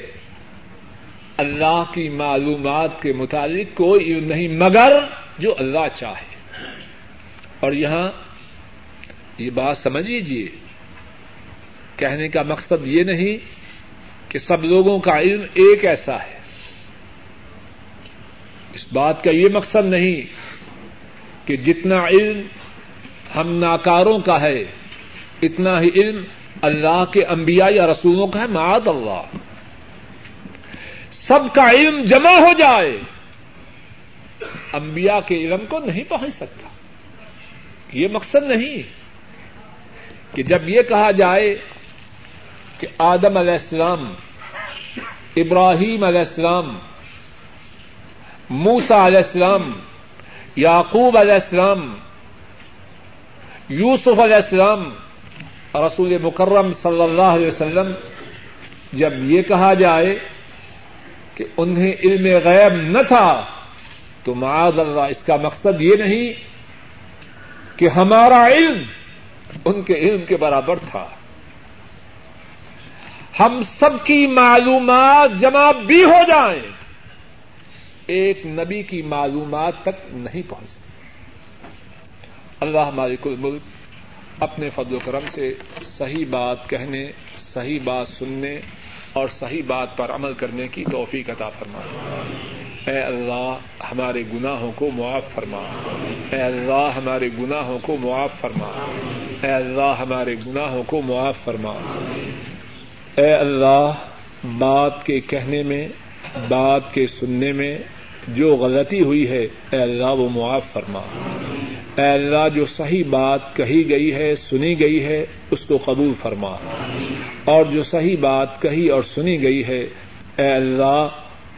[SPEAKER 1] اللہ کی معلومات کے متعلق کوئی علم نہیں، مگر جو اللہ چاہے۔ اور یہاں یہ بات سمجھ لیجیے کہنے کا مقصد یہ نہیں کہ سب لوگوں کا علم ایک ایسا ہے۔ اس بات کا یہ مقصد نہیں کہ جتنا علم ہم ناکاروں کا ہے، اتنا ہی علم اللہ کے انبیاء یا رسولوں کا ہے معاد اللہ۔ سب کا علم جمع ہو جائے۔ انبیاء کے علم کو نہیں پہنچ سکتا۔ یہ مقصد نہیں کہ جب یہ کہا جائے کہ آدم علیہ السلام، ابراہیم علیہ السلام موسا علیہ السلام، یعقوب علیہ السلام، یوسف علیہ السلام رسول مکرم صلی اللہ علیہ وسلم جب یہ کہا جائے کہ انہیں علم غیب نہ تھا، تو معاذ اللہ اس کا مقصد یہ نہیں کہ ہمارا علم ان کے علم کے برابر تھا۔ ہم سب کی معلومات جمع بھی ہو جائیں، ایک نبی کی معلومات تک نہیں پہنچ سکتی۔ اللہ ہمارے کل ملک اپنے فضل و کرم سے صحیح بات کہنے، صحیح بات سننے اور صحیح بات پر عمل کرنے کی توفیق عطا فرما۔ اے اللہ، ہمارے گناہوں کو معاف فرما۔ اے اللہ، ہمارے گناہوں کو معاف فرما۔ اے اللہ، ہمارے گناہوں کو معاف فرما۔ اے اللہ، بات کے کہنے میں، بات کے سننے میں جو غلطی ہوئی ہے، اے اللہ، وہ معاف فرما۔ اے اللہ، جو صحیح بات کہی گئی ہے، سنی گئی ہے، اس کو قبول فرما۔ اور جو صحیح بات کہی اور سنی گئی ہے، اے اللہ،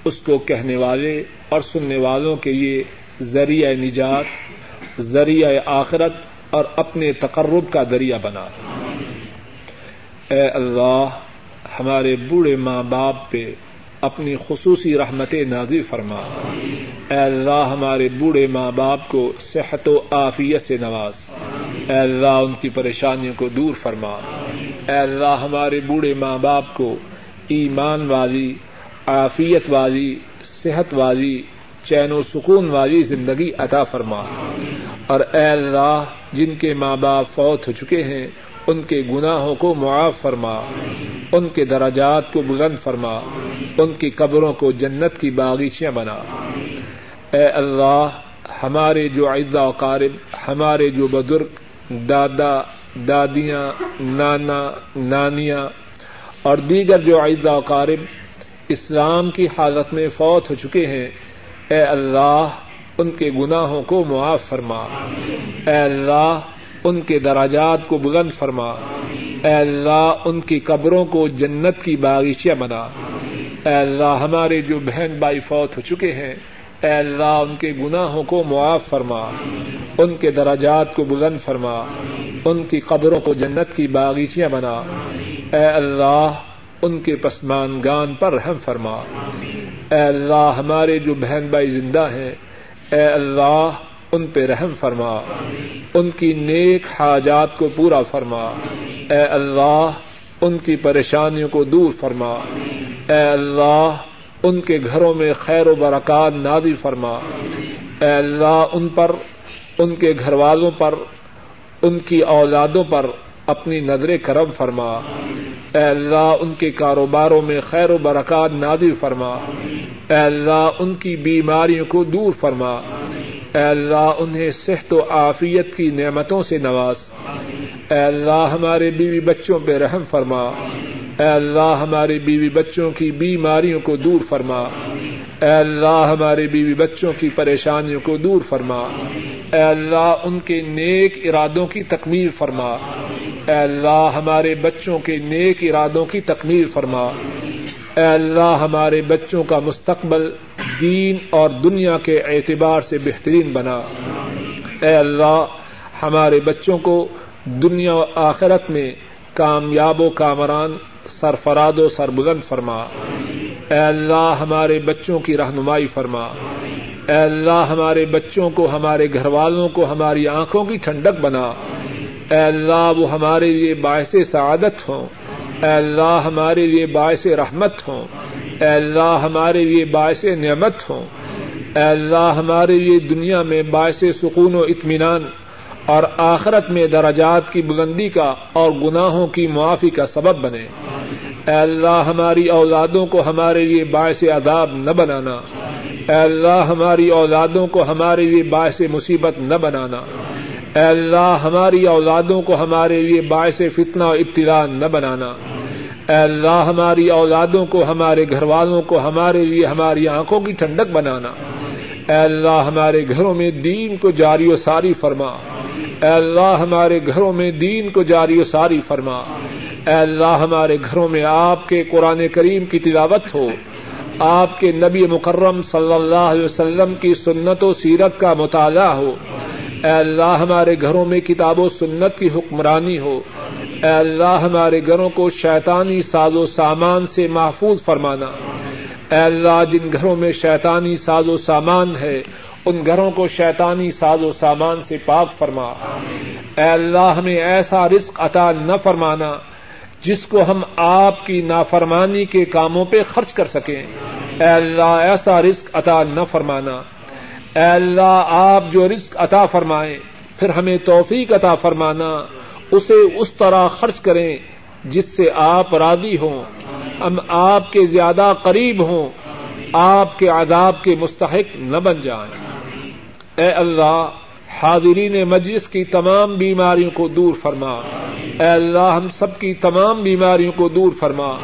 [SPEAKER 1] اس کو کہنے والے اور سننے والوں کے لیے ذریعہ نجات، ذریعہ آخرت اور اپنے تقرب کا ذریعہ بنا۔ اے اللہ، ہمارے بوڑھے ماں باپ پہ اپنی خصوصی رحمت نازی فرما۔ اے اللہ، ہمارے بوڑھے ماں باپ کو صحت و عافیت سے نواز۔ اے اللہ، ان کی پریشانیوں کو دور فرما۔ اے اللہ، ہمارے بوڑھے ماں باپ کو ایمان والی، عافیت والی، صحت والی، چین و سکون والی زندگی عطا فرما۔ اور اے اللہ، جن کے ماں باپ فوت ہو چکے ہیں ان کے گناہوں کو معاف فرما، ان کے دراجات کو بلند فرما، ان کی قبروں کو جنت کی باغیچیاں بنا۔ اے اللہ، ہمارے جو عزا و قارب، ہمارے جو بزرگ، دادا، دادیاں، نانا، نانیاں اور دیگر جو عزا و قارب اسلام کی حالت میں فوت ہو چکے ہیں، اے اللہ، ان کے گناہوں کو معاف فرما۔ اے اللہ ان کے دراجات کو بلند فرما۔ اے اللہ، ان کی قبروں کو جنت کی باغیچیاں بنا۔ اے اللہ، ہمارے جو بہن بھائی فوت ہو چکے ہیں، اے اللہ، ان کے گناہوں کو معاف فرما۔ ان کے دراجات کو بلند فرما۔ ان کی قبروں کو جنت کی باغیچیاں بنا۔ اے اللہ، ان کے پسمان گان پر رحم فرما۔ اے اللہ، ہمارے جو بہن بھائی زندہ ہیں، اے اللہ ان پہ رحم فرما۔ ان کی نیک حاجات کو پورا فرما۔ اے اللہ، ان کی پریشانیوں کو دور فرما۔ اے اللہ، ان کے گھروں میں خیر و برکات نادی فرما۔ اے اللہ، ان پر، ان کے گھر والوں پر، ان کی اولادوں پر اپنی نظر کرم فرما۔ اے اللہ، ان کے کاروباروں میں خیر و برکات نادر فرما۔ اے اللہ، ان کی بیماریوں کو دور فرما۔ اے اللہ، انہیں صحت و عافیت کی نعمتوں سے نواز۔ اے اللہ، ہمارے بیوی بچوں پہ رحم فرما۔ اے اللہ، ہمارے بیوی بچوں کی بیماریوں کو دور فرما۔ اے اللہ، ہمارے بیوی بچوں کی پریشانیوں کو دور فرما۔ اے اللہ، ان کے نیک ارادوں کی تکمیل فرما۔ اے اللہ، ہمارے بچوں کے نیک ارادوں کی تکمیل فرما۔ اے اللہ، ہمارے بچوں کا مستقبل دین اور دنیا کے اعتبار سے بہترین بنا۔ اے اللہ، ہمارے بچوں کو دنیا و آخرت میں کامیاب و کامران، سرفراد و سربلند فرما۔ اے اللہ، ہمارے بچوں کی رہنمائی فرما۔ اے اللہ، ہمارے بچوں کو، ہمارے گھر والوں کو، ہماری آنکھوں کی ٹھنڈک بنا۔ اے اللہ، وہ ہمارے لیے باعث سعادت ہوں۔ اے اللہ، ہمارے لیے باعث رحمت ہوں۔ اے اللہ ہمارے لیے باعث نعمت ہوں۔ اے اللہ ہمارے لیے دنیا میں باعث سکون و اطمینان اور آخرت میں درجات کی بلندی کا اور گناہوں کی معافی کا سبب بنے۔ اے اللہ ہماری اولادوں کو ہمارے لیے باعث عذاب نہ بنانا۔ اے اللہ ہماری اولادوں کو ہمارے لیے باعث مصیبت نہ بنانا۔ اے اللہ ہماری اولادوں کو ہمارے لیے باعث فتنہ و ابتدا نہ بنانا۔ اے اللہ، ہماری اولادوں کو، ہمارے گھر والوں کو، ہمارے لیے ہماری آنکھوں کی ٹھنڈک بنانا۔ اے اللہ، ہمارے گھروں میں دین کو جاری و ساری فرما۔ اے اللہ، ہمارے گھروں میں دین کو جاری و ساری فرما۔ اے اللہ، ہمارے گھروں میں آپ کے قرآن کریم کی تلاوت ہو۔ آپ کے نبی مکرم صلی اللہ علیہ وسلم کی سنت و سیرت کا مطالعہ ہو۔ اے اللہ، ہمارے گھروں میں کتاب و سنت کی حکمرانی ہو۔ اے اللہ، ہمارے گھروں کو شیطانی ساز و سامان سے محفوظ فرمانا۔ اے اللہ، جن گھروں میں شیطانی ساز و سامان ہے، ان گھروں کو شیطانی ساز و سامان سے پاک فرما۔ اے اللہ، ہمیں ایسا رزق عطا نہ فرمانا جس کو ہم آپ کی نافرمانی کے کاموں پہ خرچ کر سکیں۔ اے اللہ، ایسا رزق عطا نہ فرمانا۔ اے اللہ، آپ جو رزق عطا فرمائیں، پھر ہمیں توفیق عطا فرمانا۔ اسے اس طرح خرچ کریں جس سے آپ راضی ہوں۔ ہم آپ کے زیادہ قریب ہوں۔ آپ کے عذاب کے مستحق نہ بن جائیں۔ اے اللہ، حاضرین مجلس کی تمام بیماریوں کو دور فرما۔ اے اللہ، ہم سب کی تمام بیماریوں کو دور فرما۔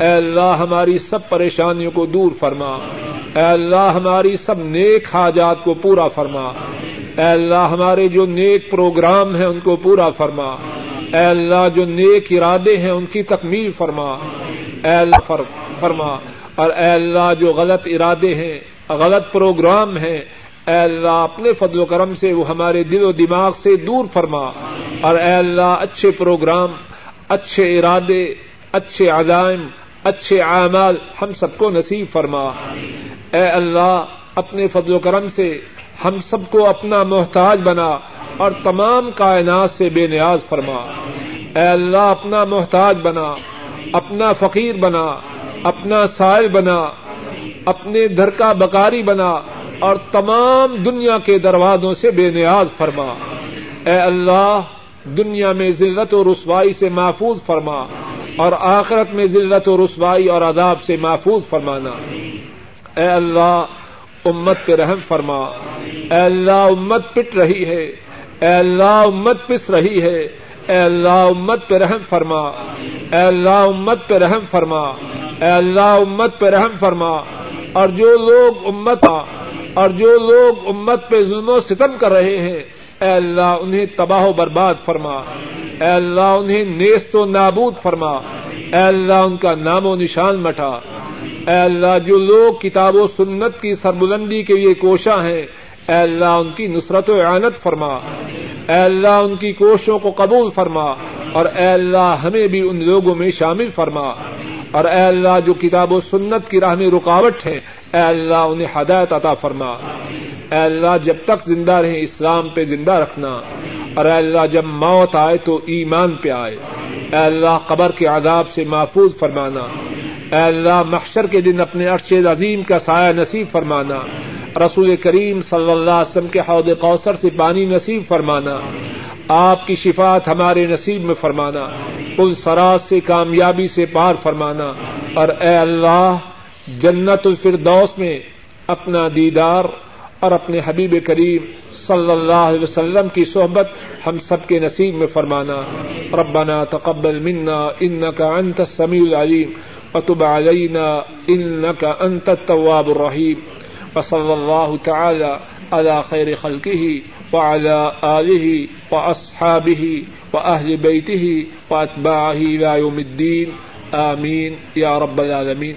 [SPEAKER 1] اے اللہ، ہماری سب پریشانیوں کو دور فرما۔ اے اللہ، ہماری سب نیک حاجات کو پورا فرما۔ اے اللہ ہمارے جو نیک پروگرام ہیں ان کو پورا فرما۔ اے اللہ جو نیک ارادے ہیں ان کی تکمیل فرما۔ اے اللہ فرما۔ اور اے اللہ جو غلط ارادے ہیں، غلط پروگرام ہیں، اے اللہ اپنے فضل و کرم سے وہ ہمارے دل و دماغ سے دور فرما۔ اور اے اللہ اچھے پروگرام، اچھے ارادے، اچھے عزائم، اچھے اعمال ہم سب کو نصیب فرما۔ اے اللہ اپنے فضل و کرم سے ہم سب کو اپنا محتاج بنا اور تمام کائنات سے بے نیاز فرما۔ اے اللہ، اپنا محتاج بنا، اپنا فقیر بنا، اپنا سائل بنا، اپنے در کا بکاری بنا اور تمام دنیا کے دروازوں سے بے نیاز فرما۔ اے اللہ، دنیا میں ذلت و رسوائی سے محفوظ فرما اور آخرت میں ذلت و رسوائی اور عذاب سے محفوظ فرمانا۔ اے اللہ امت پہ رحم فرما۔ اے اللہ، امت پٹ رہی ہے۔ اے اللہ، امت پس رہی ہے۔ اے اللہ، امت پہ رحم فرما۔ اے اللہ، امت پہ رحم فرما۔ اے اللہ، امت پہ رحم فرما۔ اور جو لوگ امت اور جو لوگ امت پہ ظلم و ستم کر رہے ہیں، اے اللہ، انہیں تباہ و برباد فرما۔ اے اللہ، انہیں نیست و نابود فرما۔ اے اللہ، ان کا نام و نشان مٹا۔ اے اللہ، جو لوگ کتاب و سنت کی سربلندی کے لیے کوشاں ہیں، اے اللہ، ان کی نصرت و اعانت فرما۔ اے اللہ، ان کی کوششوں کو قبول فرما۔ اور اے اللہ، ہمیں بھی ان لوگوں میں شامل فرما۔ اور اے اللہ، جو کتاب و سنت کی راہ میں رکاوٹ ہے اے اللہ، انہیں ہدایت عطا فرما۔ اے اللہ، جب تک زندہ رہیں، اسلام پہ زندہ رکھنا۔ اور اے اللہ، جب موت آئے تو ایمان پہ آئے۔ اے اللہ، قبر کے عذاب سے محفوظ فرمانا۔ اے اللہ، محشر کے دن اپنے عرش عظیم کا سایہ نصیب فرمانا۔ رسول کریم صلی اللہ علیہ وسلم کے حوض کوثر سے پانی نصیب فرمانا۔ آپ کی شفات ہمارے نصیب میں فرمانا۔ ان سراز سے، کامیابی سے پار فرمانا۔ اور اے اللہ، جنت الفردوس میں اپنا دیدار اور اپنے حبیب کریم صلی اللہ علیہ وسلم کی صحبت ہم سب کے نصیب میں فرمانا۔ ربنا تقبل منا انك انت السميع العليم وتب علينا إنك أنت التواب الرحيم. وصلى الله تعالى على خير خلقه وعلى آله وأصحابه وأهل بيته وأتباعه إلى يوم الدين. آمين. يا رب العالمين.